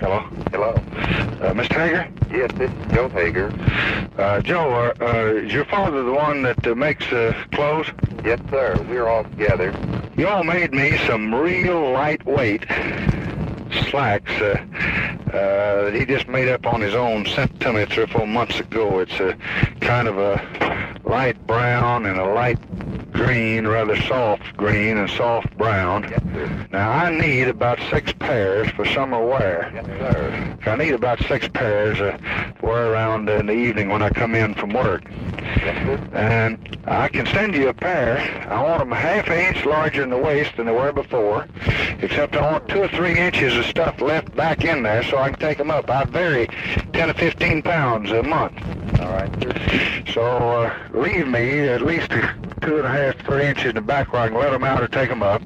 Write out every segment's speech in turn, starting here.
Hello? Hello. Uh, Mr. Hager? Yes, this is Joe Hager. Uh, Joe, uh, uh, is your father the one that uh, makes uh, clothes? Yes, sir. We're all together. You all made me some real lightweight slacks uh, uh, that he just made up on his own, sent to me three or four months ago. It's a kind of a light brown and a light green, rather soft green and soft brown. Yes. Now, I need about six pairs for summer wear. Yes, sir. I need about six pairs uh, to wear around in the evening when I come in from work. Yes. And I can send you a pair. I want them a half an inch larger in the waist than they were before, except I want two or three inches of stuff left back in there so I can take them up. I vary 10 to 15 pounds a month. All right. So uh, leave me at least two and a half, three inches in the back where I can let them out or take them up,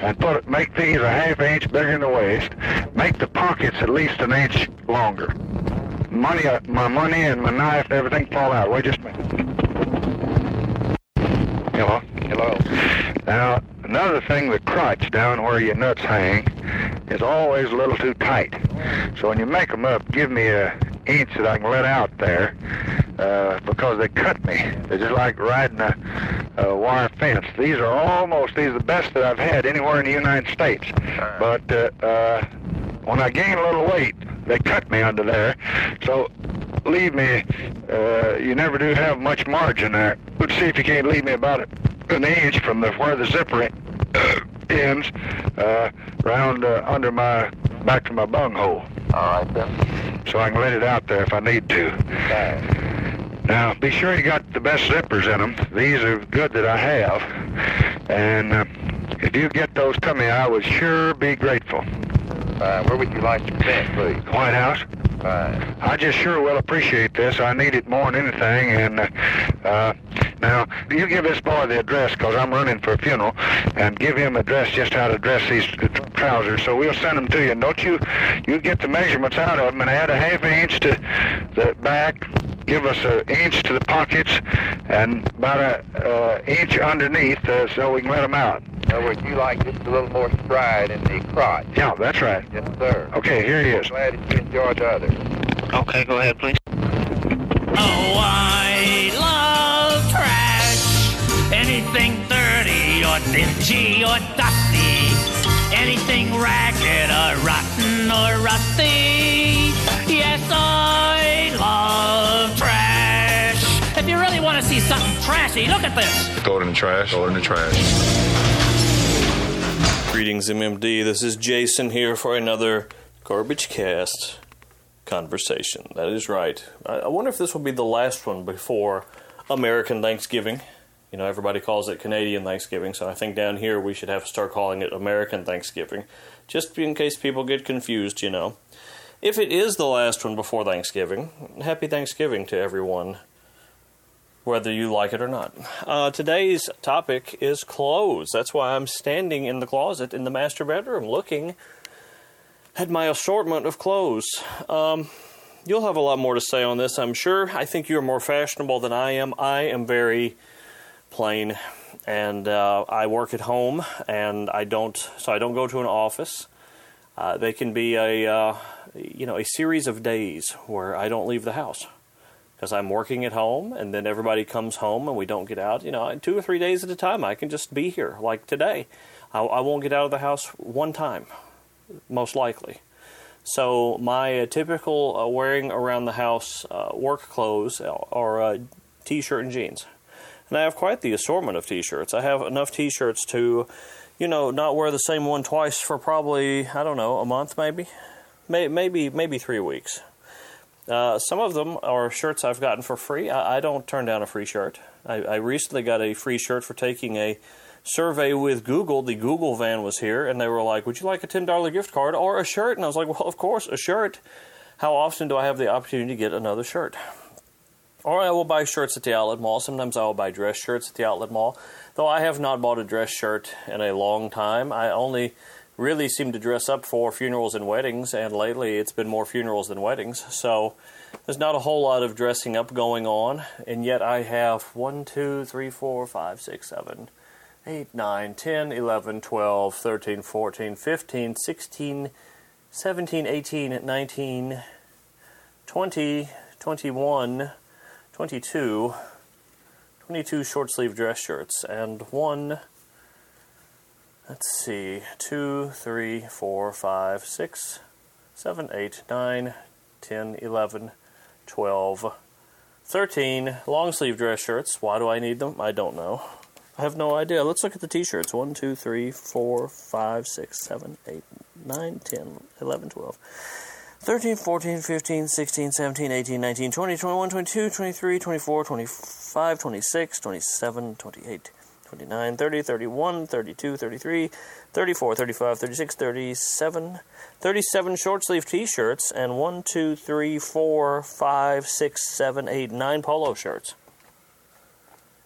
and put make these a half inch bigger in the waist. Make the pockets at least an inch longer. Money, uh, my money and my knife everything fall out. Wait just a minute. Hello. Hello. Now, another thing, the crotch down where your nuts hang is always a little too tight. So when you make them up, give me a inch that I can let out there uh, because they cut me. They're just like riding a, a wire fence. These are almost, these are the best that I've had anywhere in the United States. But uh, uh, when I gain a little weight, they cut me under there. So leave me, uh, you never do have much margin there. Let's see if you can't leave me about an inch from the where the zipper uh, ends, uh, round uh, under my, back to my bunghole. All right, then. So I can let it out there if I need to. Fine. Now, be sure you got the best zippers in them. These are good that I have. And uh, if you get those to me, I would sure be grateful. Fine. Where would you like to send, please? White House? Fine. I just sure will appreciate this. I need it more than anything. And uh, uh, now, you give this boy the address because I'm running for a funeral, and give him address just how to dress these trousers. So we'll send them to you. And don't you, you get the measurements out of them and add a half an inch to the back. Give us an inch to the pockets, and about an uh, inch underneath, uh, so we can let them out. In other words, you like just a little more stride in the crotch. Yeah, that's right. Yes, sir. Okay, here he is. Glad that you enjoy the other. Okay, go ahead, please. Oh, I love trash. Anything dirty or dingy or dusty. Anything ragged or rotten or rusty. Yes, I something trashy, look at this. Throw it in the trash. Throw it in the trash. Greetings, MMD. This is Jason here for another Garbage Cast conversation. That is right. I I wonder if this will be the last one before American Thanksgiving. You know, everybody calls it Canadian Thanksgiving, so I think down here we should have to start calling it American Thanksgiving, just in case people get confused, you know. If it is the last one before Thanksgiving, happy Thanksgiving to everyone, whether you like it or not. Uh, today's topic is clothes. That's why I'm standing in the closet in the master bedroom looking at my assortment of clothes. Um, you'll have a lot more to say on this, I'm sure. I think you're more fashionable than I am. I am very plain, and uh, I work at home, and I don't. So I don't go to an office. Uh, they can be a uh, you know a series of days where I don't leave the house because I'm working at home, and then everybody comes home, and we don't get out. You know, two or three days at a time. I can just be here, like today. I, I won't get out of the house one time, most likely. So my uh, typical uh, wearing around the house uh, work clothes are uh, t-shirt and jeans, and I have quite the assortment of t-shirts. I have enough t-shirts to, you know, not wear the same one twice for probably I don't know a month maybe, May, maybe maybe three weeks. Uh, some of them are shirts I've gotten for free. I, I don't turn down a free shirt. I, I recently got a free shirt for taking a survey with Google. The Google van was here, and they were like, "Would you like a ten dollar gift card or a shirt?" And I was like, "Well, of course, a shirt." How often do I have the opportunity to get another shirt? Or I will buy shirts at the outlet mall. Sometimes I will buy dress shirts at the outlet mall. Though I have not bought a dress shirt in a long time. I only really seem to dress up for funerals and weddings, and lately it's been more funerals than weddings. So there's not a whole lot of dressing up going on, and yet I have 1, 2, 3, 4, 5, 6, 7, 8, 9, 10, 11, 12, 13, 14, 15, 16 17, 18, 19, 20, 21, 22, 22 short sleeve dress shirts, and one, let's see, two, three, four, five, six, seven, eight, nine, 10, 11, 12, 13 long sleeve dress shirts. Why do I need them? I don't know. I have no idea. Let's look at the t shirts 1, 2, 3, 4, 5, 6, 7, 8, 9, 10, 11, 12. 13, 14, 15, 16, 17, 18, 19, 20, 21, 22, 23, 24, 25, 26, 27, 28, 29, 30, 31, 32, 33, 34, 35, 36, 37, 37 short sleeve t shirts, and 1, 2, 3, 4, 5, 6, 7, 8, 9 polo shirts.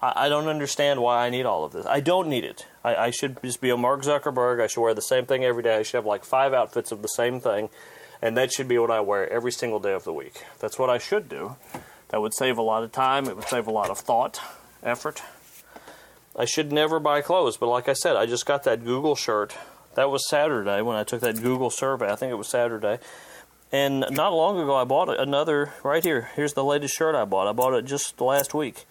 I, I don't understand why I need all of this. I don't need it. I, I should just be a Mark Zuckerberg. I should wear the same thing every day. I should have like five outfits of the same thing and that should be what I wear every single day of the week. That's what I should do. That would save a lot of time, it would save a lot of thought, effort. I should never buy clothes, but like I said, I just got that Google shirt. That was Saturday when I took that Google survey. I think it was Saturday. And not long ago, I bought another right here. Here's the latest shirt I bought. I bought it just last week.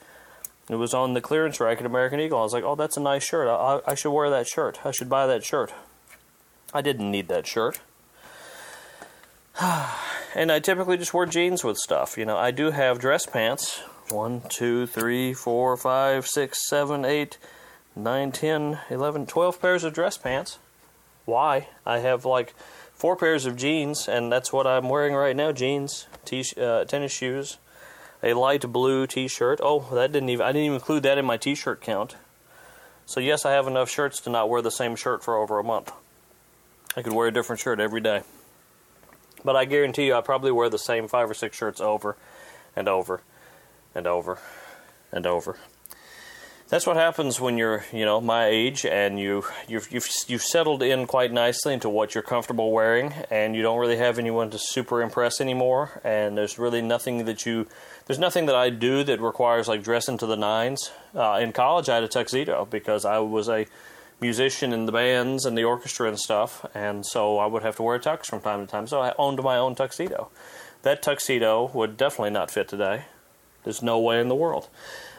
It was on the clearance rack at American Eagle. I was like, oh, that's a nice shirt. I, I should wear that shirt. I should buy that shirt. I didn't need that shirt. and I typically just wear jeans with stuff. You know, I do have dress pants. One, two, three, four, five, six, seven, eight, nine, ten, eleven, twelve pairs of dress pants. Why? I have like four pairs of jeans, and that's what I'm wearing right now: jeans, t- uh, tennis shoes, a light blue T-shirt. Oh, that didn't even I didn't even include that in my T-shirt count. So yes, I have enough shirts to not wear the same shirt for over a month. I could wear a different shirt every day. But I guarantee you, I probably wear the same five or six shirts over and over and over and over. That's what happens when you're, you know, my age and you you've you've you've settled in quite nicely into what you're comfortable wearing, and you don't really have anyone to super impress anymore. And there's really nothing that you there's nothing that I do that requires like dressing to the nines. Uh, in college, I had a tuxedo because I was a musician in the bands and the orchestra and stuff, and so I would have to wear a tux from time to time. So I owned my own tuxedo. That tuxedo would definitely not fit today. There's no way in the world.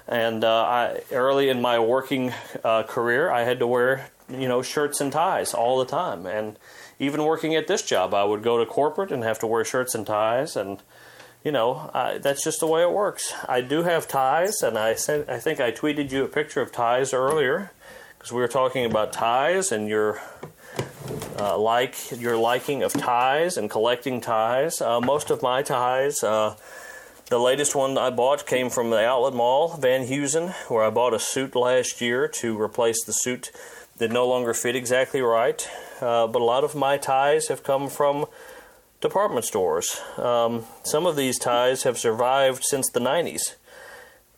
And uh, I, early in my working uh, career, I had to wear you know shirts and ties all the time. And even working at this job, I would go to corporate and have to wear shirts and ties. And you know I, that's just the way it works. I do have ties, and I sent, I think I tweeted you a picture of ties earlier because we were talking about ties and your uh, like your liking of ties and collecting ties. Uh, most of my ties, uh, the latest one I bought came from the outlet mall, Van Heusen, where I bought a suit last year to replace the suit that no longer fit exactly right. Uh, but a lot of my ties have come from department stores. Um, some of these ties have survived since the 90s.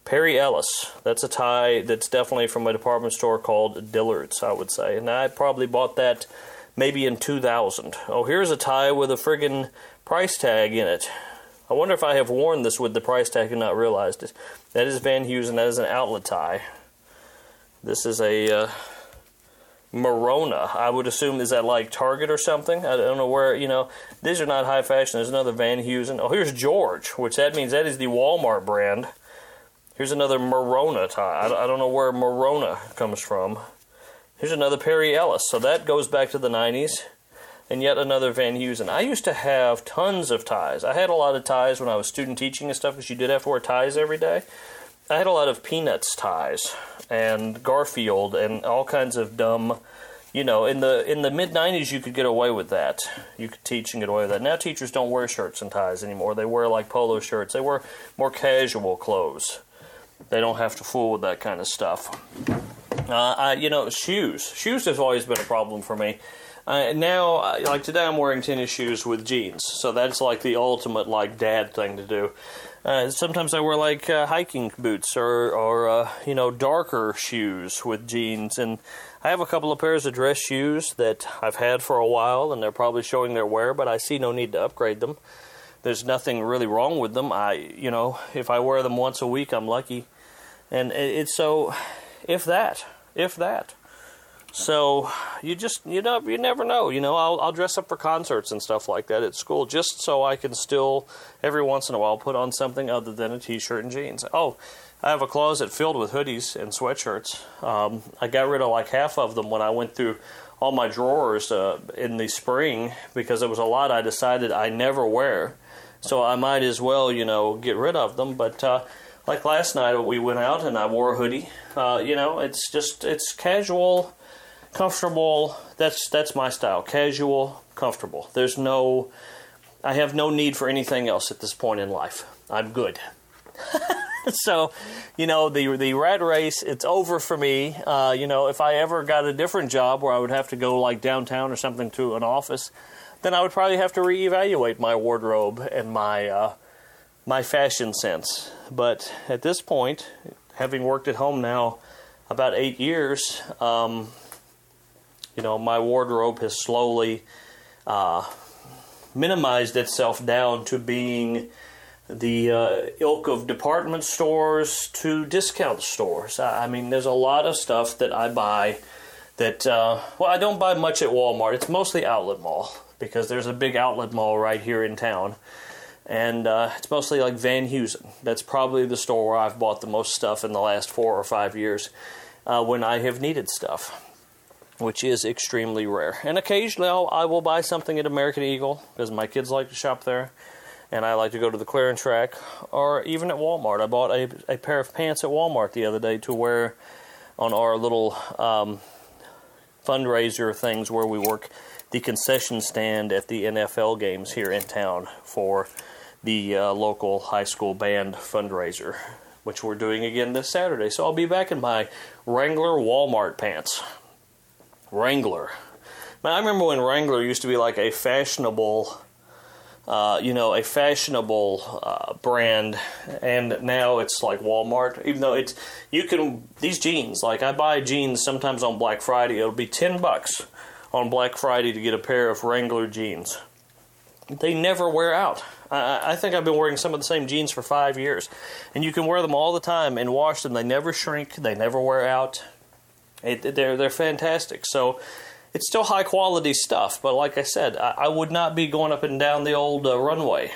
Perry Ellis. That's a tie that's definitely from a department store called Dillard's, I would say. And I probably bought that maybe in 2000. Oh, here's a tie with a friggin' price tag in it. I wonder if I have worn this with the price tag and not realized it. That is Van Heusen. That is an outlet tie. This is a uh, Merona. I would assume is that like Target or something. I don't know where. You know, these are not high fashion. There's another Van Heusen. Oh, here's George, which that means that is the Walmart brand. Here's another Merona tie. I don't know where Merona comes from. Here's another Perry Ellis. So that goes back to the 90s. And yet another Van Heusen. I used to have tons of ties. I had a lot of ties when I was student teaching and stuff because you did have to wear ties every day. I had a lot of Peanuts ties and Garfield and all kinds of dumb you know, in the in the mid '90s, you could get away with that. You could teach and get away with that. Now, teachers don't wear shirts and ties anymore. They wear like polo shirts. They wear more casual clothes. They don't have to fool with that kind of stuff. Uh, I, you know, shoes. Shoes have always been a problem for me. Uh, now, like today, I'm wearing tennis shoes with jeans, so that's like the ultimate like dad thing to do. Uh, sometimes I wear like uh, hiking boots or, or uh, you know, darker shoes with jeans, and I have a couple of pairs of dress shoes that I've had for a while, and they're probably showing their wear, but I see no need to upgrade them. There's nothing really wrong with them. I, you know, if I wear them once a week, I'm lucky and it's so, if that, if that. So you just you know you never know. You know I'll I'll dress up for concerts and stuff like that at school just so I can still every once in a while put on something other than a t-shirt and jeans. Oh, I have a closet filled with hoodies and sweatshirts. Um, I got rid of like half of them when I went through all my drawers uh, in the spring because there was a lot I decided I never wear. So I might as well you know get rid of them. But uh, like last night we went out and I wore a hoodie. Uh, you know it's just it's casual comfortable. That's that's my style. Casual, comfortable. There's no I have no need for anything else at this point in life. I'm good. so, you know, the the rat race, it's over for me. Uh, you know, if I ever got a different job where I would have to go like downtown or something to an office, then I would probably have to reevaluate my wardrobe and my uh, my fashion sense. But at this point, having worked at home now about eight years, um, you know, my wardrobe has slowly uh, minimized itself down to being the uh, ilk of department stores to discount stores. I mean, there's a lot of stuff that I buy that, uh, well, I don't buy much at Walmart. It's mostly outlet mall because there's a big outlet mall right here in town. And uh, it's mostly like Van Heusen. That's probably the store where I've bought the most stuff in the last four or five years uh, when I have needed stuff which is extremely rare. And occasionally I'll, I will buy something at American Eagle because my kids like to shop there, and I like to go to the clearance rack or even at Walmart. I bought a, a pair of pants at Walmart the other day to wear on our little um, fundraiser things where we work the concession stand at the NFL games here in town for the uh, local high school band fundraiser, which we're doing again this Saturday. So I'll be back in my Wrangler Walmart pants. Wrangler. Man, I remember when Wrangler used to be like a fashionable, uh, you know, a fashionable uh, brand, and now it's like Walmart. Even though it's you can these jeans, like I buy jeans sometimes on Black Friday. It'll be ten bucks on Black Friday to get a pair of Wrangler jeans. They never wear out. I, I think I've been wearing some of the same jeans for five years, and you can wear them all the time and wash them. They never shrink. They never wear out. It, they're they're fantastic. So it's still high quality stuff, but like I said, I, I would not be going up and down the old uh, runway,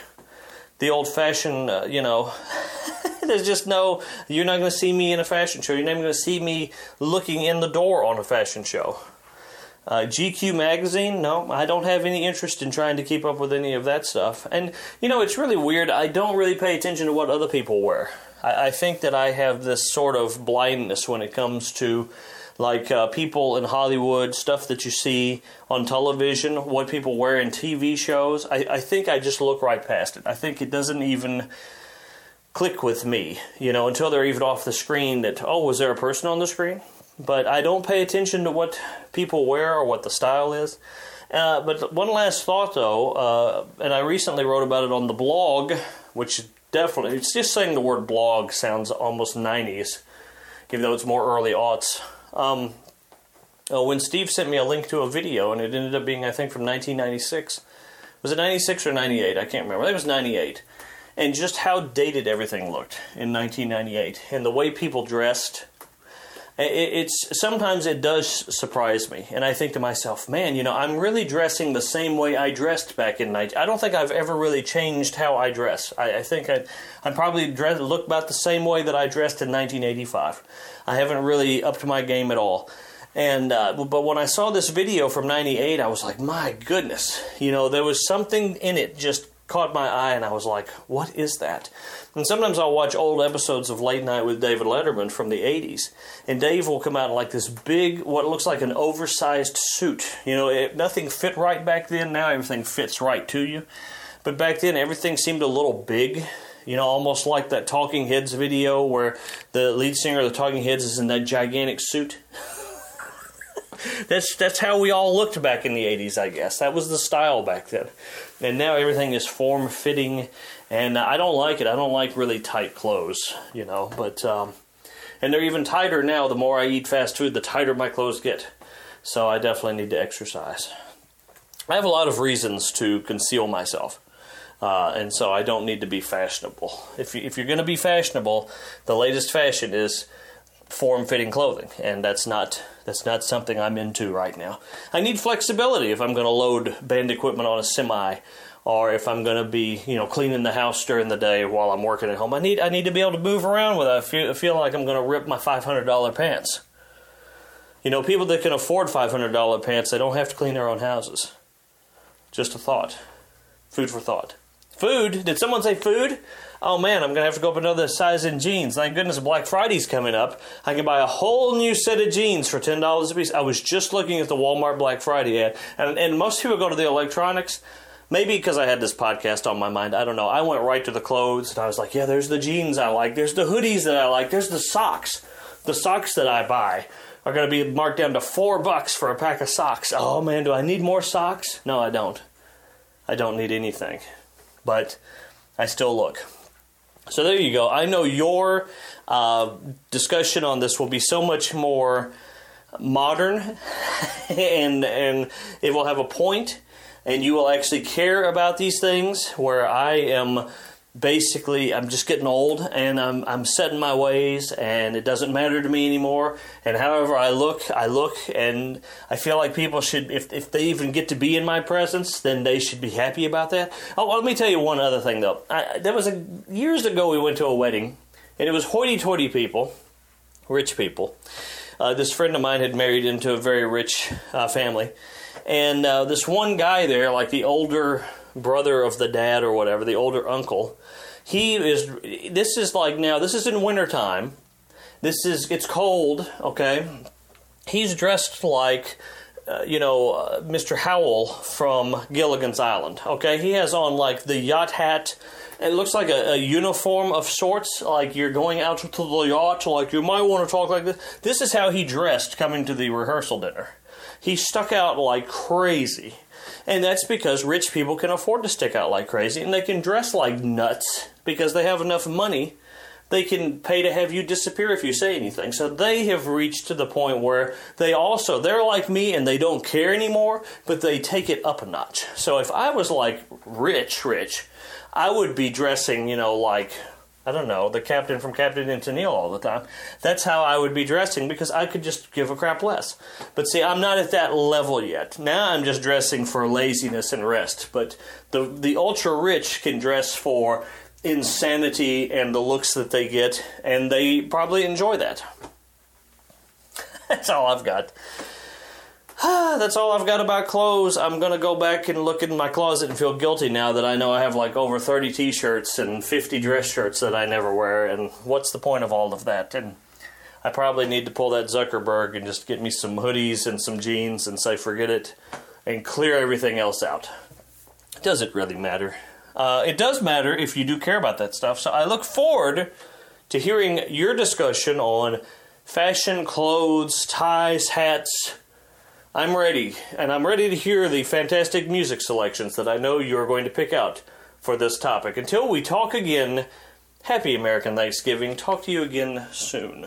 the old fashioned. Uh, you know, there's just no. You're not going to see me in a fashion show. You're not going to see me looking in the door on a fashion show. Uh, GQ magazine, no, I don't have any interest in trying to keep up with any of that stuff. And you know, it's really weird. I don't really pay attention to what other people wear. I, I think that I have this sort of blindness when it comes to like uh, people in Hollywood, stuff that you see on television, what people wear in TV shows. I, I think I just look right past it. I think it doesn't even click with me, you know, until they're even off the screen that, oh, was there a person on the screen? But I don't pay attention to what people wear or what the style is. Uh, but one last thought, though, uh, and I recently wrote about it on the blog, which definitely, it's just saying the word blog sounds almost 90s, even though it's more early aughts. Um, uh, when Steve sent me a link to a video, and it ended up being, I think, from 1996. Was it 96 or 98? I can't remember. It was 98. And just how dated everything looked in 1998, and the way people dressed. It's sometimes it does surprise me, and I think to myself, man, you know, I'm really dressing the same way I dressed back in 19. I don't think I've ever really changed how I dress. I, I think I, I probably dress, look about the same way that I dressed in 1985. I haven't really upped my game at all. And uh, but when I saw this video from '98, I was like, my goodness, you know, there was something in it just caught my eye, and I was like, what is that? And sometimes I'll watch old episodes of Late Night with David Letterman from the '80s, and Dave will come out in like this big, what looks like an oversized suit. You know, it, nothing fit right back then. Now everything fits right to you. But back then, everything seemed a little big you know, almost like that Talking Heads video where the lead singer of the Talking Heads is in that gigantic suit. that's that's how we all looked back in the 80s, I guess. That was the style back then. And now everything is form fitting, and I don't like it. I don't like really tight clothes, you know, but um, and they're even tighter now. The more I eat fast food, the tighter my clothes get. So I definitely need to exercise. I have a lot of reasons to conceal myself. Uh, and so I don't need to be fashionable. If, you, if you're going to be fashionable, the latest fashion is form-fitting clothing, and that's not that's not something I'm into right now. I need flexibility if I'm going to load band equipment on a semi, or if I'm going to be you know cleaning the house during the day while I'm working at home. I need I need to be able to move around without I feel, feeling like I'm going to rip my $500 pants. You know, people that can afford $500 pants, they don't have to clean their own houses. Just a thought. Food for thought. Food? Did someone say food? Oh man, I'm gonna have to go up another size in jeans. Thank goodness Black Friday's coming up. I can buy a whole new set of jeans for ten dollars a piece. I was just looking at the Walmart Black Friday ad, and, and most people go to the electronics. Maybe because I had this podcast on my mind, I don't know. I went right to the clothes, and I was like, "Yeah, there's the jeans I like. There's the hoodies that I like. There's the socks. The socks that I buy are going to be marked down to four bucks for a pack of socks. Oh man, do I need more socks? No, I don't. I don't need anything, but I still look. So there you go. I know your uh, discussion on this will be so much more modern, and and it will have a point, and you will actually care about these things. Where I am basically I'm just getting old and I'm I'm set in my ways and it doesn't matter to me anymore. And however I look, I look and I feel like people should if if they even get to be in my presence, then they should be happy about that. Oh, let me tell you one other thing though. I, there was a years ago we went to a wedding and it was hoity-toity people, rich people. Uh, this friend of mine had married into a very rich uh, family, and uh, this one guy there, like the older brother of the dad or whatever, the older uncle, he is. This is like now. This is in wintertime. This is it's cold. Okay, he's dressed like. Uh, you know, uh, Mr. Howell from Gilligan's Island. Okay, he has on like the yacht hat. It looks like a, a, uniform of sorts, like you're going out to the yacht, like you might want to talk like this. This is how he dressed coming to the rehearsal dinner. He stuck out like crazy. And that's because rich people can afford to stick out like crazy and they can dress like nuts because they have enough money. They can pay to have you disappear if you say anything. So they have reached to the point where they also, they're like me and they don't care anymore, but they take it up a notch. So if I was like rich, rich, I would be dressing, you know, like I don't know, the captain from Captain and Tennille all the time. That's how I would be dressing because I could just give a crap less. But see, I'm not at that level yet. Now I'm just dressing for laziness and rest. But the the ultra rich can dress for insanity and the looks that they get, and they probably enjoy that. That's all I've got. That's all I've got about clothes. I'm gonna go back and look in my closet and feel guilty now that I know I have like over 30 t-shirts and 50 dress shirts that I never wear. And what's the point of all of that? And I probably need to pull that Zuckerberg and just get me some hoodies and some jeans and say forget it and clear everything else out. Does it really matter? Uh, it does matter if you do care about that stuff. So I look forward to hearing your discussion on fashion, clothes, ties, hats I'm ready, and I'm ready to hear the fantastic music selections that I know you are going to pick out for this topic. Until we talk again, happy American Thanksgiving. Talk to you again soon.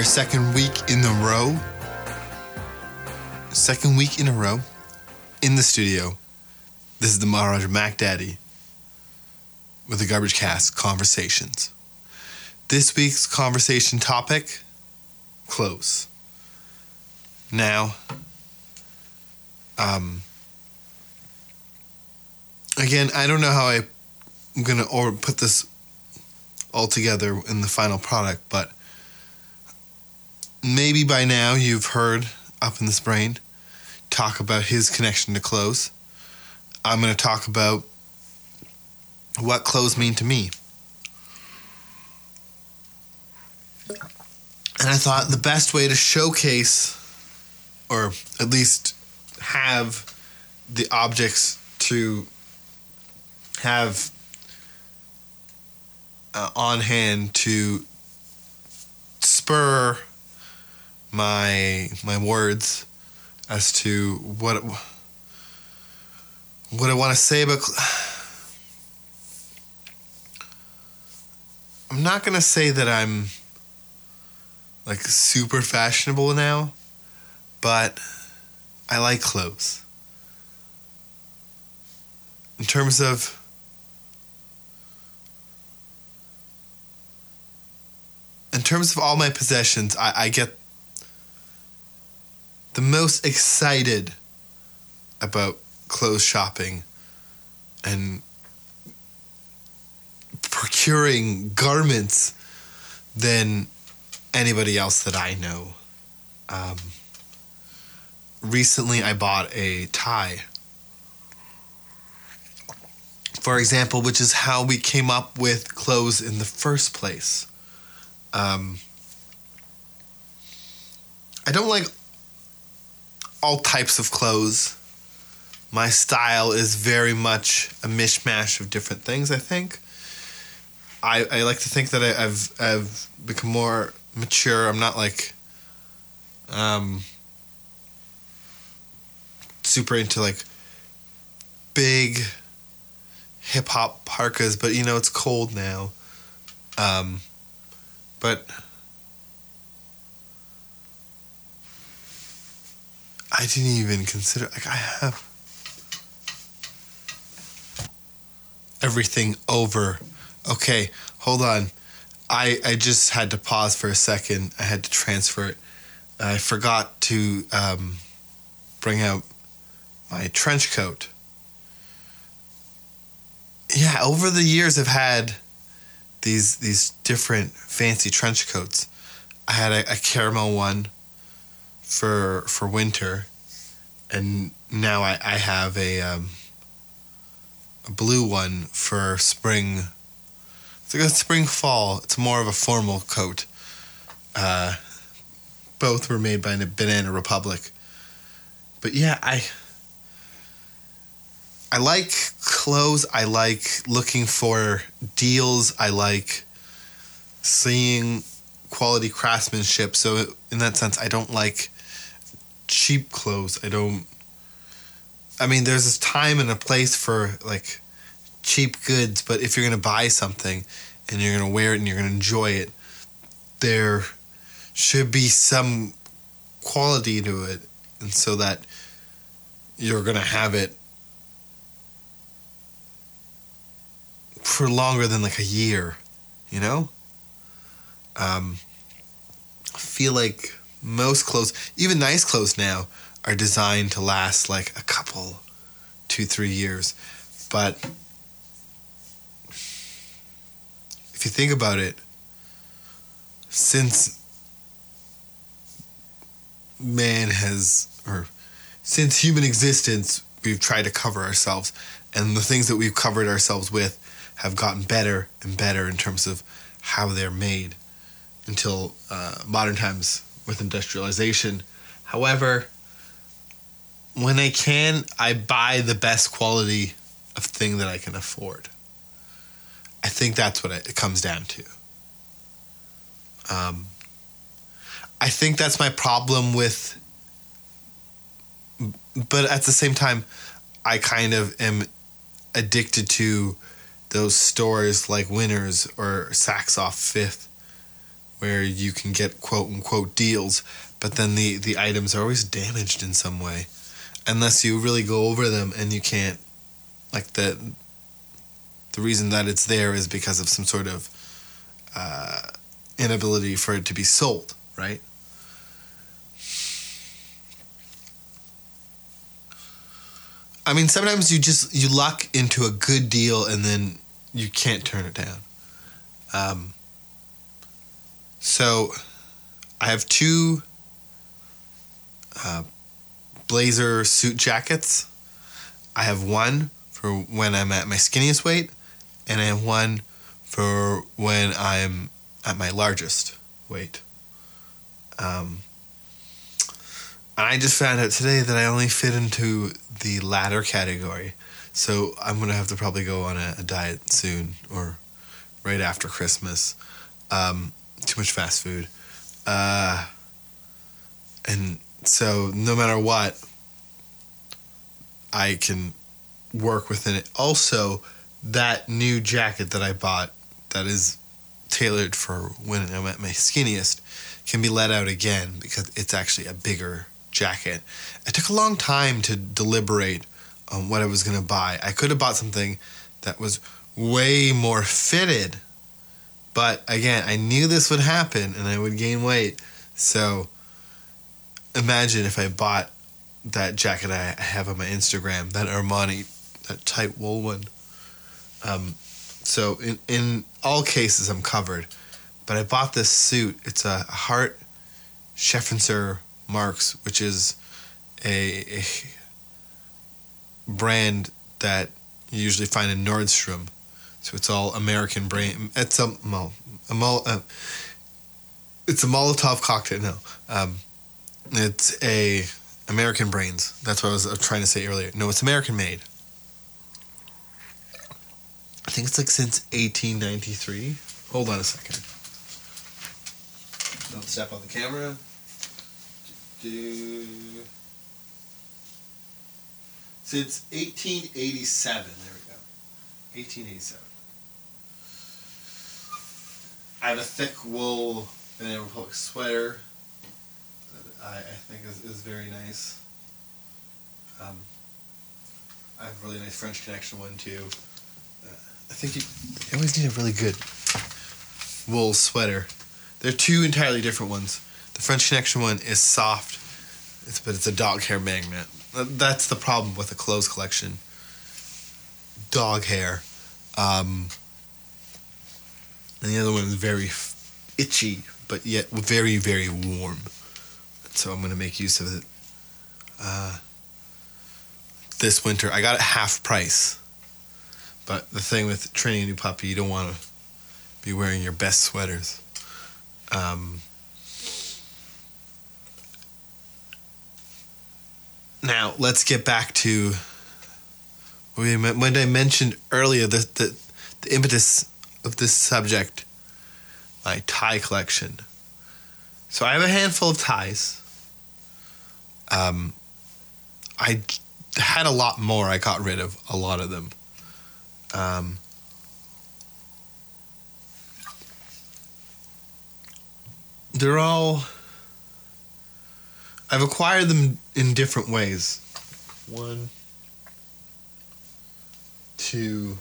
A second week in a row. Second week in a row in the studio. This is the Maharaja Mac Daddy with the Garbage Cast Conversations. This week's conversation topic clothes. Now, um, again, I don't know how I, I'm gonna or put this all together in the final product, but maybe by now you've heard up in this brain talk about his connection to clothes. I'm going to talk about what clothes mean to me. And I thought the best way to showcase, or at least have the objects to have uh, on hand to spur my my words as to what what I want to say about. I'm not gonna say that I'm like super fashionable now, but I like clothes. In terms of in terms of all my possessions, I, I get the most excited about clothes shopping and procuring garments than anybody else that I know. Um, recently, I bought a tie. For example, which is how we came up with clothes in the first place. Um, I don't like all types of clothes. My style is very much a mishmash of different things, I think. I, I like to think that I, I've I've become more mature. I'm not like um super into like big hip hop parkas, but you know it's cold now. Um but I didn't even consider like I have everything over. Okay, hold on. I I just had to pause for a second. I had to transfer it. I forgot to um, bring out my trench coat. Yeah, over the years I've had these these different fancy trench coats. I had a, a caramel one for for winter, and now I, I have a um, a blue one for spring. It's like a spring fall. It's more of a formal coat. Uh, both were made by Banana Republic. But yeah, I I like clothes. I like looking for deals. I like seeing quality craftsmanship. So in that sense, I don't like cheap clothes. I don't. I mean, there's this time and a place for like cheap goods, but if you're gonna buy something and you're gonna wear it and you're gonna enjoy it, there should be some quality to it, and so that you're gonna have it for longer than like a year, you know. Um, I feel like most clothes, even nice clothes now, are designed to last like a couple, two, three years. But if you think about it, since man has, or since human existence, we've tried to cover ourselves, and the things that we've covered ourselves with have gotten better and better in terms of how they're made until uh, modern times with industrialization. However, when I can, I buy the best quality of thing that I can afford. I think that's what it comes down to. Um, I think that's my problem with, but at the same time, I kind of am addicted to those stores like Winners or Saks Off Fifth where you can get quote unquote deals, but then the the items are always damaged in some way, unless you really go over them and you can't, like the. The reason that it's there is because of some sort of uh, inability for it to be sold, right? I mean, sometimes you just you luck into a good deal and then you can't turn it down. Um, so, I have two uh, blazer suit jackets. I have one for when I'm at my skinniest weight, and I have one for when I'm at my largest weight. Um, and I just found out today that I only fit into the latter category. So I'm going to have to probably go on a, a diet soon or right after Christmas. Um, too much fast food. Uh, and so no matter what, I can work within it. Also, that new jacket that I bought that is tailored for when I'm at my skinniest can be let out again because it's actually a bigger jacket. It took a long time to deliberate on what I was going to buy. I could have bought something that was way more fitted, but again, I knew this would happen and I would gain weight. So imagine if I bought that jacket I have on my Instagram, that Armani, that tight wool one. Um, so in in all cases, I'm covered. But I bought this suit. It's a Hart Schaffner Marx, which is a, a brand that you usually find in Nordstrom. So it's all American brand. It's a well, a mol, uh, it's a Molotov cocktail. No, um, it's a American brains. That's what I was trying to say earlier. No, it's American made. I think it's like since 1893. Hold on a second. Don't step on the camera. Do. Since 1887. There we go. 1887. I have a thick wool Banana Republic sweater that I, I think is, is very nice. Um, I have a really nice French Connection one too. Uh, I think you, you always need a really good wool sweater. They're two entirely different ones. The French Connection one is soft, it's, but it's a dog hair magnet. That's the problem with a clothes collection. Dog hair. Um, and the other one is very f- itchy, but yet very, very warm. So I'm going to make use of it. Uh, this winter, I got it half price. But the thing with training a new puppy, you don't want to be wearing your best sweaters. Um, now let's get back to when I mentioned earlier the, the the impetus of this subject, my tie collection. So I have a handful of ties. Um, I had a lot more. I got rid of a lot of them. Um, they're all. I've acquired them in different ways. One, two,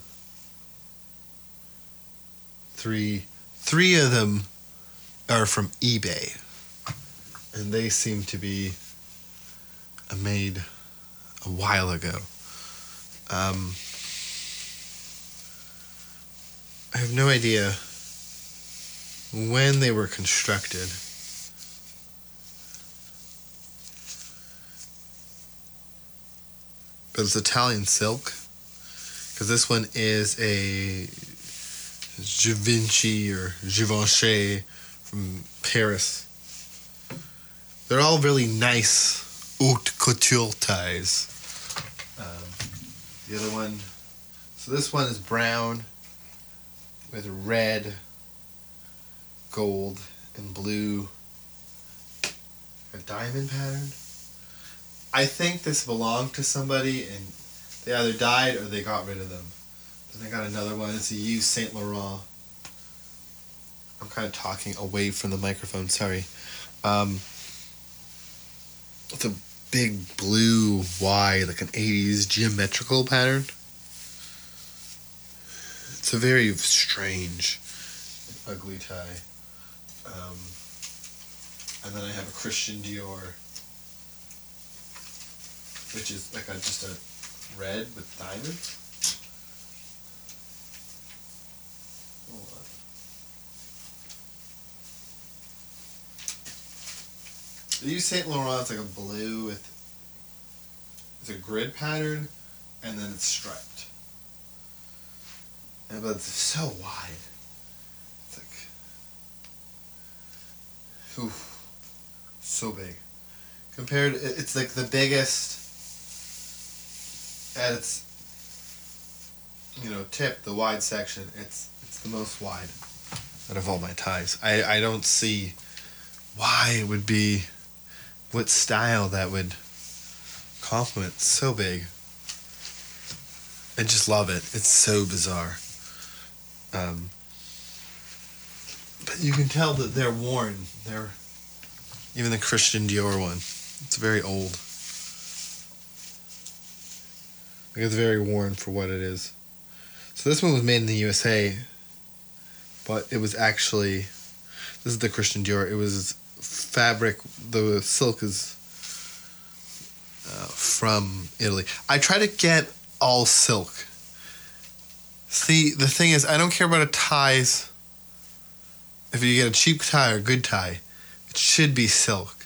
three. Three of them are from eBay, and they seem to be uh, made a while ago. Um, I have no idea when they were constructed. But it's Italian silk. Because this one is a Givenchy or Givenchy from Paris. They're all really nice haute couture ties. Um, the other one, so this one is brown with red, gold, and blue. A diamond pattern. I think this belonged to somebody and they either died or they got rid of them. Then I got another one. It's a Saint Laurent. I'm kind of talking away from the microphone. Sorry. Um, it's a big blue Y, like an 80s geometrical pattern. It's a very strange, ugly tie. Um, and then I have a Christian Dior, which is like a, just a red with diamonds. Hold on. They use Saint Laurent. It's like a blue with it's a grid pattern, and then it's striped. And but it's so wide. It's like, oof, so big. Compared, it's like the biggest at its you know tip, the wide section. It's it's the most wide out of all my ties. I I don't see why it would be what style that would compliment so big. I just love it. It's so bizarre. Um, but you can tell that they're worn. They're even the Christian Dior one. It's very old. It's very worn for what it is. So this one was made in the USA, but it was actually this is the Christian Dior. It was fabric. The silk is uh, from Italy. I try to get all silk. See, the thing is, I don't care about a ties. If you get a cheap tie or good tie, it should be silk,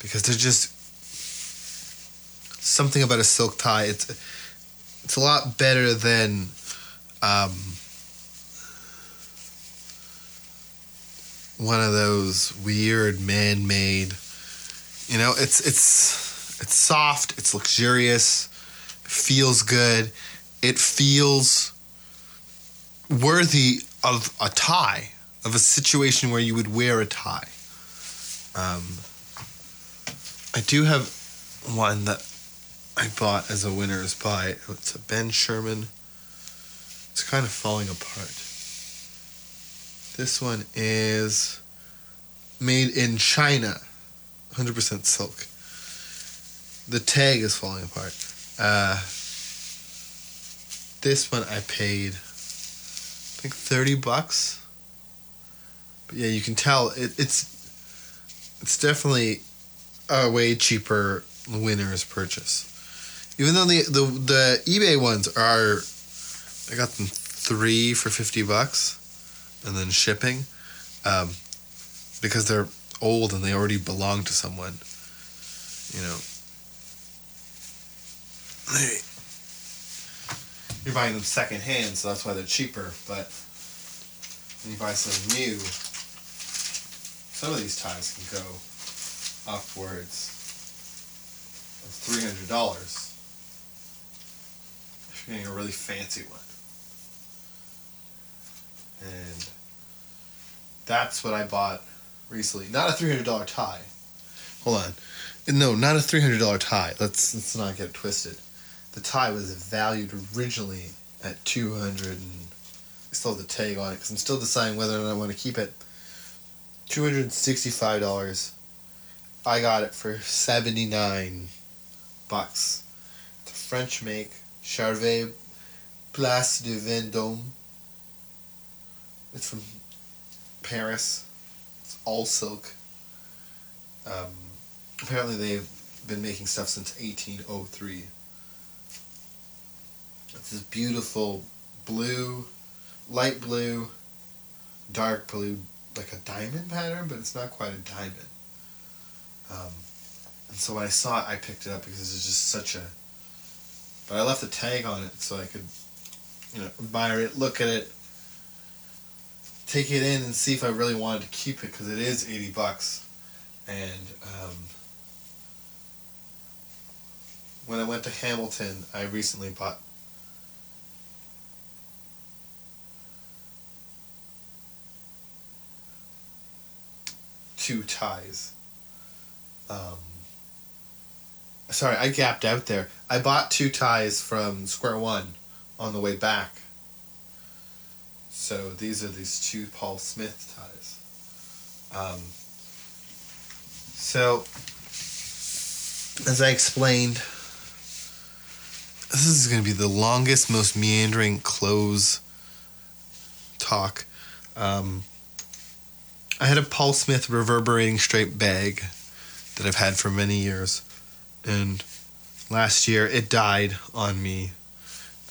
because there's just something about a silk tie. It's it's a lot better than um, one of those weird man-made. You know, it's it's it's soft. It's luxurious. Feels good. It feels worthy of a tie, of a situation where you would wear a tie. Um, I do have one that I bought as a winner's buy. It's a Ben Sherman. It's kind of falling apart. This one is made in China, 100% silk. The tag is falling apart. Uh, this one I paid, I think 30 bucks. But yeah, you can tell it, it's it's definitely a way cheaper winner's purchase. Even though the the the eBay ones are, I got them three for fifty bucks, and then shipping, um, because they're old and they already belong to someone. You know. They, you're buying them secondhand, so that's why they're cheaper. But when you buy some new, some of these ties can go upwards of three hundred dollars if you're getting a really fancy one. And that's what I bought recently. Not a three hundred dollar tie. Hold on. No, not a three hundred dollar tie. Let's let's not get twisted. The tie was valued originally at two hundred and I still have the tag on it because I'm still deciding whether or not I want to keep it. Two hundred and sixty-five dollars. I got it for seventy-nine bucks. It's a French make, Charvet Place de Vendôme. It's from Paris. It's all silk. Um, apparently, they've been making stuff since 1803. It's this beautiful blue, light blue, dark blue, like a diamond pattern, but it's not quite a diamond. Um, and so when I saw it, I picked it up because it's just such a. But I left the tag on it so I could, you know, admire it, look at it, take it in, and see if I really wanted to keep it because it is eighty bucks, and um, when I went to Hamilton, I recently bought. Two ties. Um, sorry, I gapped out there. I bought two ties from Square One on the way back. So these are these two Paul Smith ties. Um, so, as I explained, this is going to be the longest, most meandering close talk. Um, I had a Paul Smith reverberating straight bag that I've had for many years, and last year it died on me.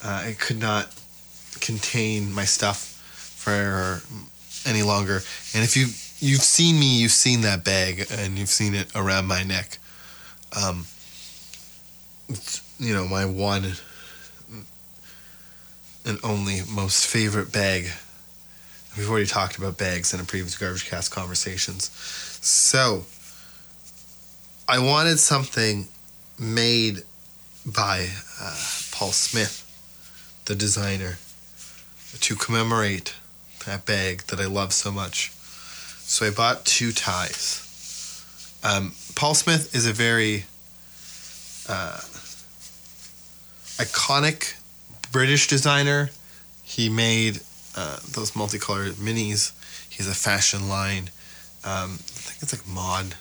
Uh, I could not contain my stuff for any longer, and if you you've seen me, you've seen that bag, and you've seen it around my neck. Um, you know, my one and only most favorite bag. We've already talked about bags in a previous Garbagecast conversations. So, I wanted something made by uh, Paul Smith, the designer, to commemorate that bag that I love so much. So I bought two ties. Um, Paul Smith is a very uh, iconic British designer. He made uh, those multicolored minis. He has a fashion line. Um, I think it's like mod,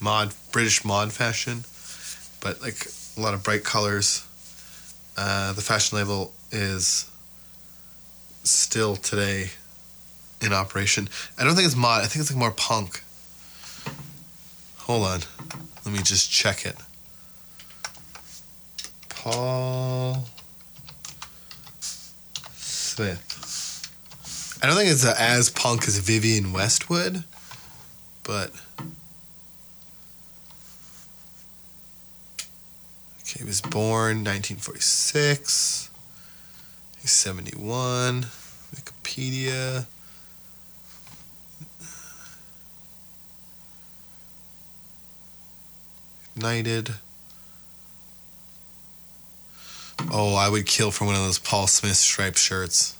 mod British mod fashion, but like a lot of bright colors. Uh, the fashion label is still today in operation. I don't think it's mod. I think it's like more punk. Hold on. Let me just check it. Paul Smith. I don't think it's as punk as Vivienne Westwood, but okay, he was born 1946. He's 71. Wikipedia. Ignited. Oh, I would kill for one of those Paul Smith striped shirts.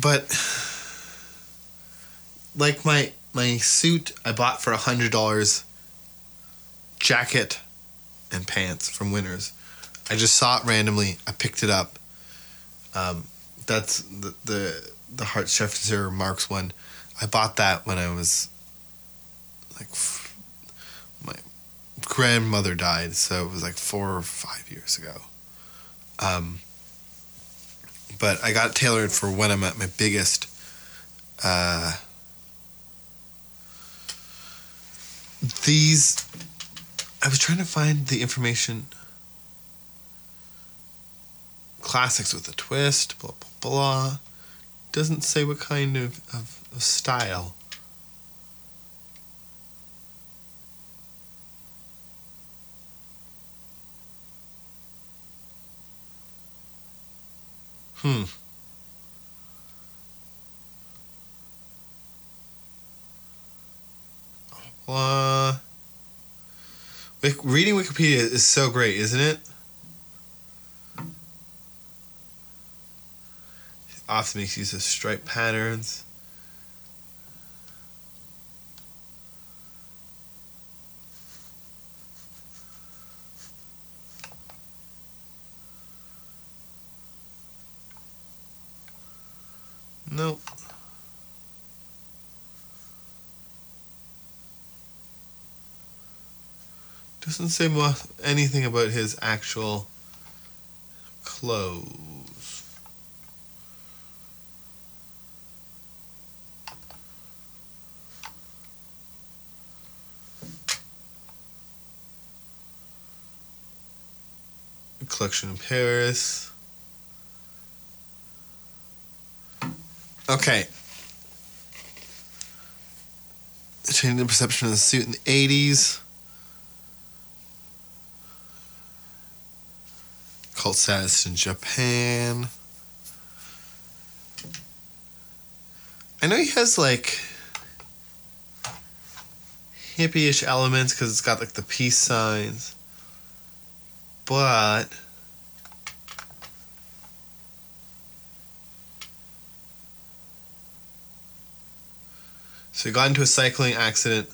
But like my my suit I bought for a hundred dollars jacket and pants from Winners. I just saw it randomly. I picked it up. Um, that's the the the Hart Schaffner Marx one. I bought that when I was like f- my grandmother died, so it was like four or five years ago. Um, but I got tailored for when I'm at my biggest. Uh, these, I was trying to find the information. Classics with a twist, blah blah blah. Doesn't say what kind of, of, of style. Hmm. Wik- reading Wikipedia is so great, isn't it? Often makes use of stripe patterns. Doesn't say mu- anything about his actual clothes. A collection in Paris. Okay. Changing the perception of the suit in the 80s. cult status in Japan. I know he has like hippie-ish elements because it's got like the peace signs, but so he got into a cycling accident,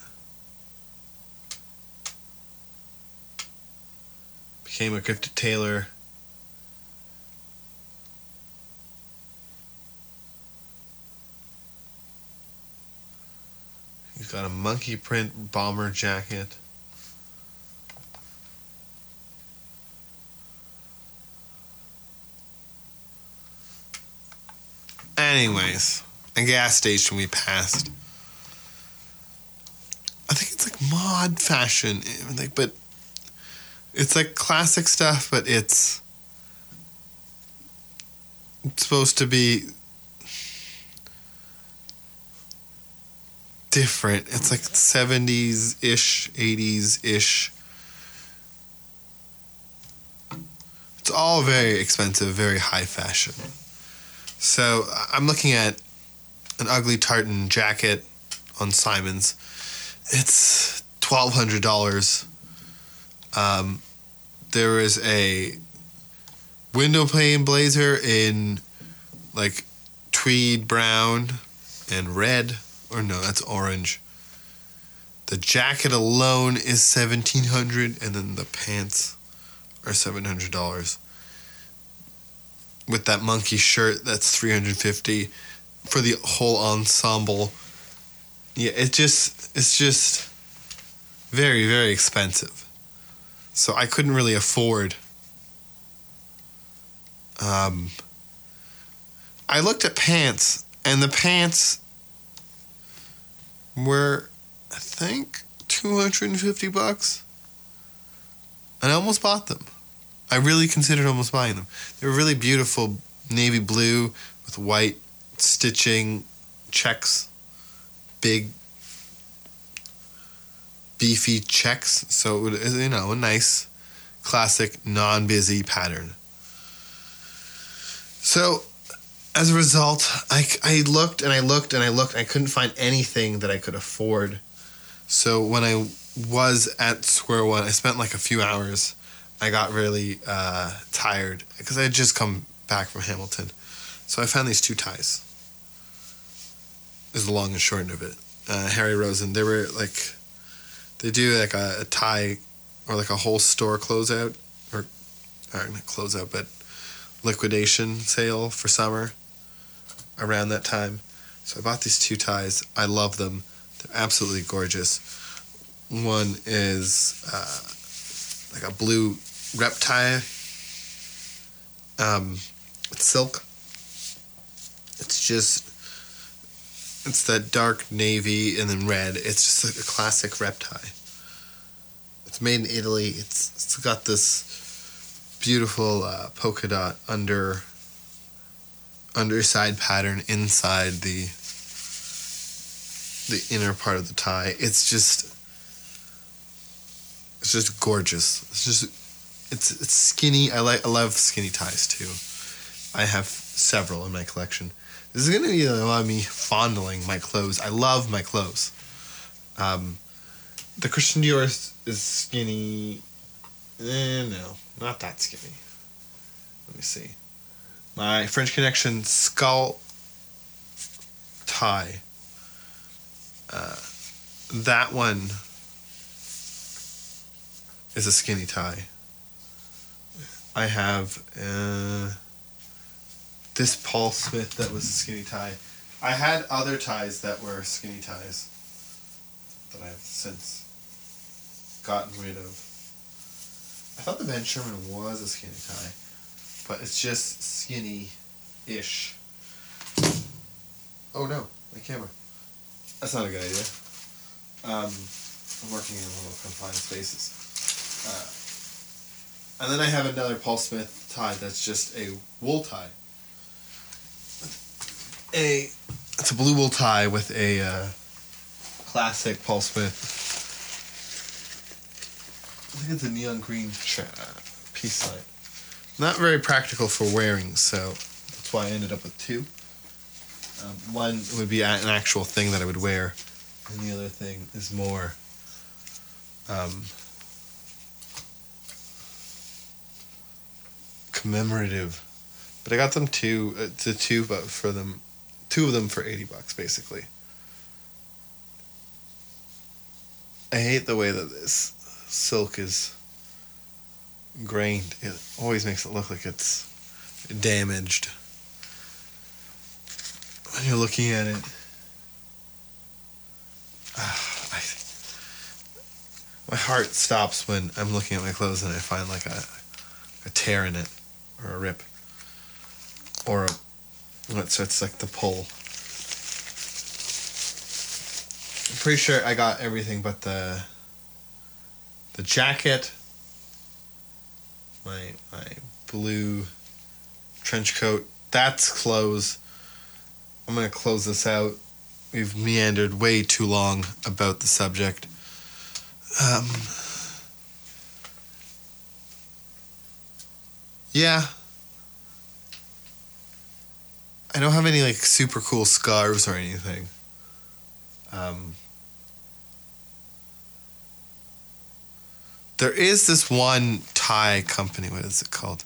became a gifted tailor. Got a monkey print bomber jacket. Anyways, a gas station we passed. I think it's like mod fashion, eh, like, but it's like classic stuff, but it's it's supposed to be different. It's like 70s ish, 80s ish. It's all very expensive, very high fashion. So I'm looking at an ugly tartan jacket on Simon's. It's twelve hundred dollars. Um, there is a window pane blazer in like tweed brown and red, or no, that's orange. The jacket alone is seventeen hundred, and then the pants are seven hundred dollars. With that monkey shirt, that's three hundred fifty for the whole ensemble. Yeah, it just it's just very very expensive. So I couldn't really afford. Um, I looked at pants, and the pants were, I think, two hundred and fifty bucks. And I almost bought them. I really considered almost buying them. They were really beautiful navy blue with white stitching checks, big beefy checks. So it was, you know, a nice classic non-busy pattern. So as a result, I, I looked and I looked and I looked. And I couldn't find anything that I could afford. So when I was at Square One, I spent like a few hours. I got really uh, tired because I had just come back from Hamilton. So I found these two ties. Is the long and short of it. Uh, Harry Rosen. They were like, they do like a, a tie, or like a whole store closeout, or, or not closeout, but liquidation sale for summer. Around that time, so I bought these two ties. I love them. They're absolutely gorgeous. One is uh, like a blue rep tie. Um, it's silk. It's just it's that dark navy and then red. It's just like a classic rep tie. It's made in Italy. It's it's got this beautiful uh, polka dot under underside pattern inside the the inner part of the tie. It's just it's just gorgeous. It's just it's it's skinny. I like I love skinny ties too. I have several in my collection. This is gonna be a lot of me fondling my clothes. I love my clothes. Um, the Christian Dior is, is skinny. Eh, no, not that skinny. Let me see. My French Connection skull tie. Uh, that one is a skinny tie. I have uh, this Paul Smith that was a skinny tie. I had other ties that were skinny ties that I've since gotten rid of. I thought the Ben Sherman was a skinny tie, but it's just skinny ish. Oh no, my camera. That's not a good idea. Um, I'm working in a little confined spaces. Uh, and then I have another Paul Smith tie that's just a wool tie. A it's a blue wool tie with a uh, classic Paul Smith. I think it's a neon green tra- peace sign. Not very practical for wearing, so that's why I ended up with two. Um, one would be an actual thing that I would wear, and the other thing is more. Um, commemorative, but I got them two, uh, the two, but for them, two of them for eighty bucks, basically. I hate the way that this silk is grained. It always makes it look like it's damaged. When you're looking at it, ah, I, my heart stops when I'm looking at my clothes and I find like a, a tear in it or a rip or a, so it's like the pull. I'm pretty sure I got everything but the the jacket, my my blue trench coat. That's clothes. I'm gonna close this out. We've meandered way too long about the subject. Um, yeah. I don't have any like super cool scarves or anything. Um, there is this one tie company. What is it called?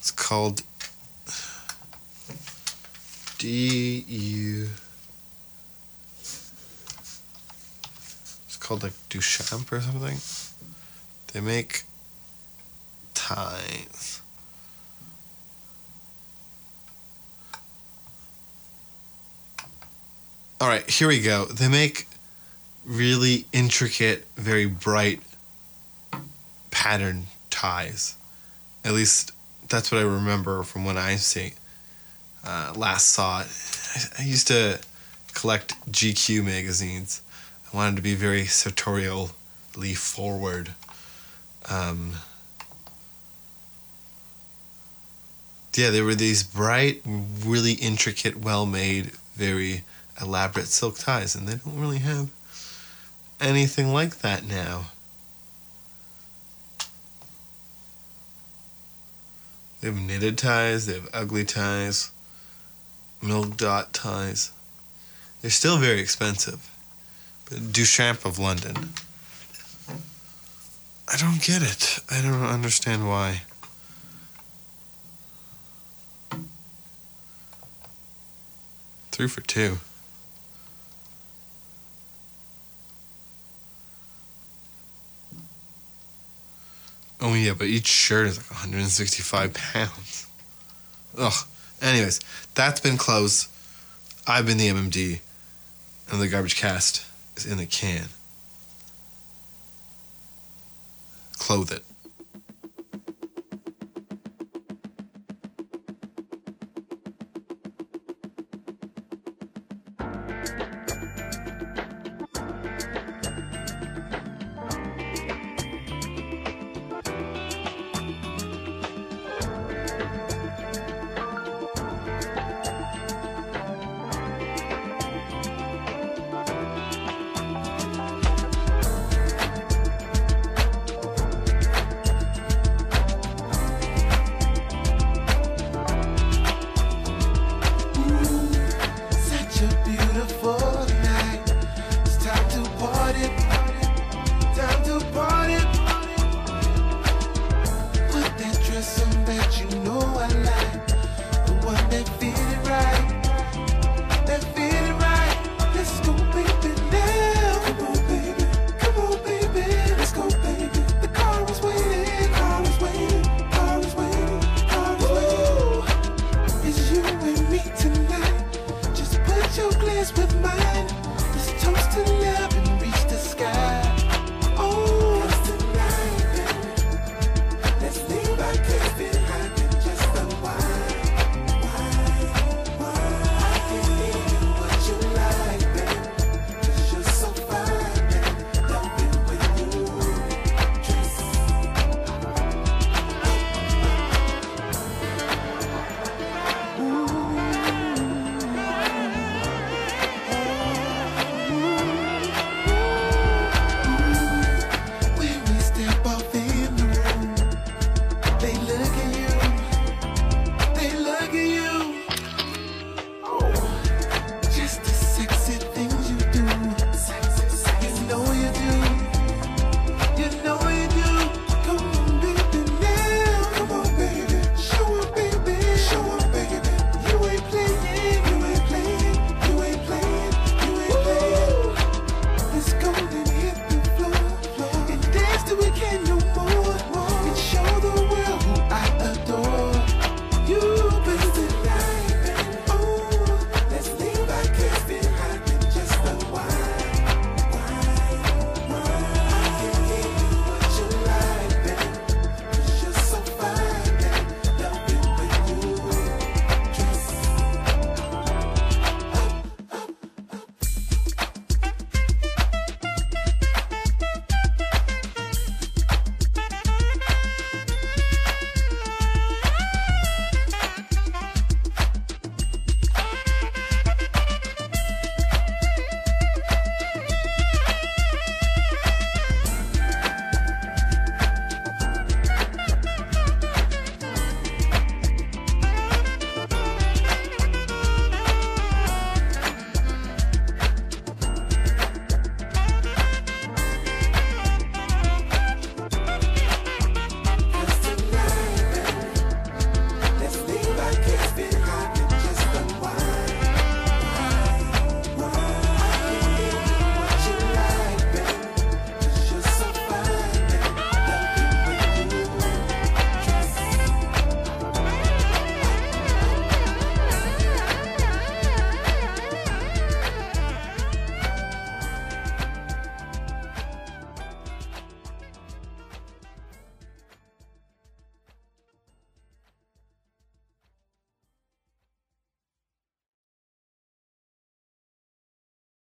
It's called D U. It's called like Duchamp or something. They make ties. All right, here we go. They make really intricate, very bright pattern ties. At least that's what I remember from when I see uh, last saw it. I, I used to collect GQ magazines. I wanted to be very sartorially forward. Um, yeah, there were these bright, really intricate, well made, very elaborate silk ties, and they don't really have anything like that now. They have knitted ties, they have ugly ties, milk dot ties. They're still very expensive. But Duchamp of London. I don't get it. I don't understand why. Three for two. Oh yeah, but each shirt is like 165 pounds. Ugh. Anyways, that's been closed. I've been the MMD, and the garbage cast is in the can. Clothe it.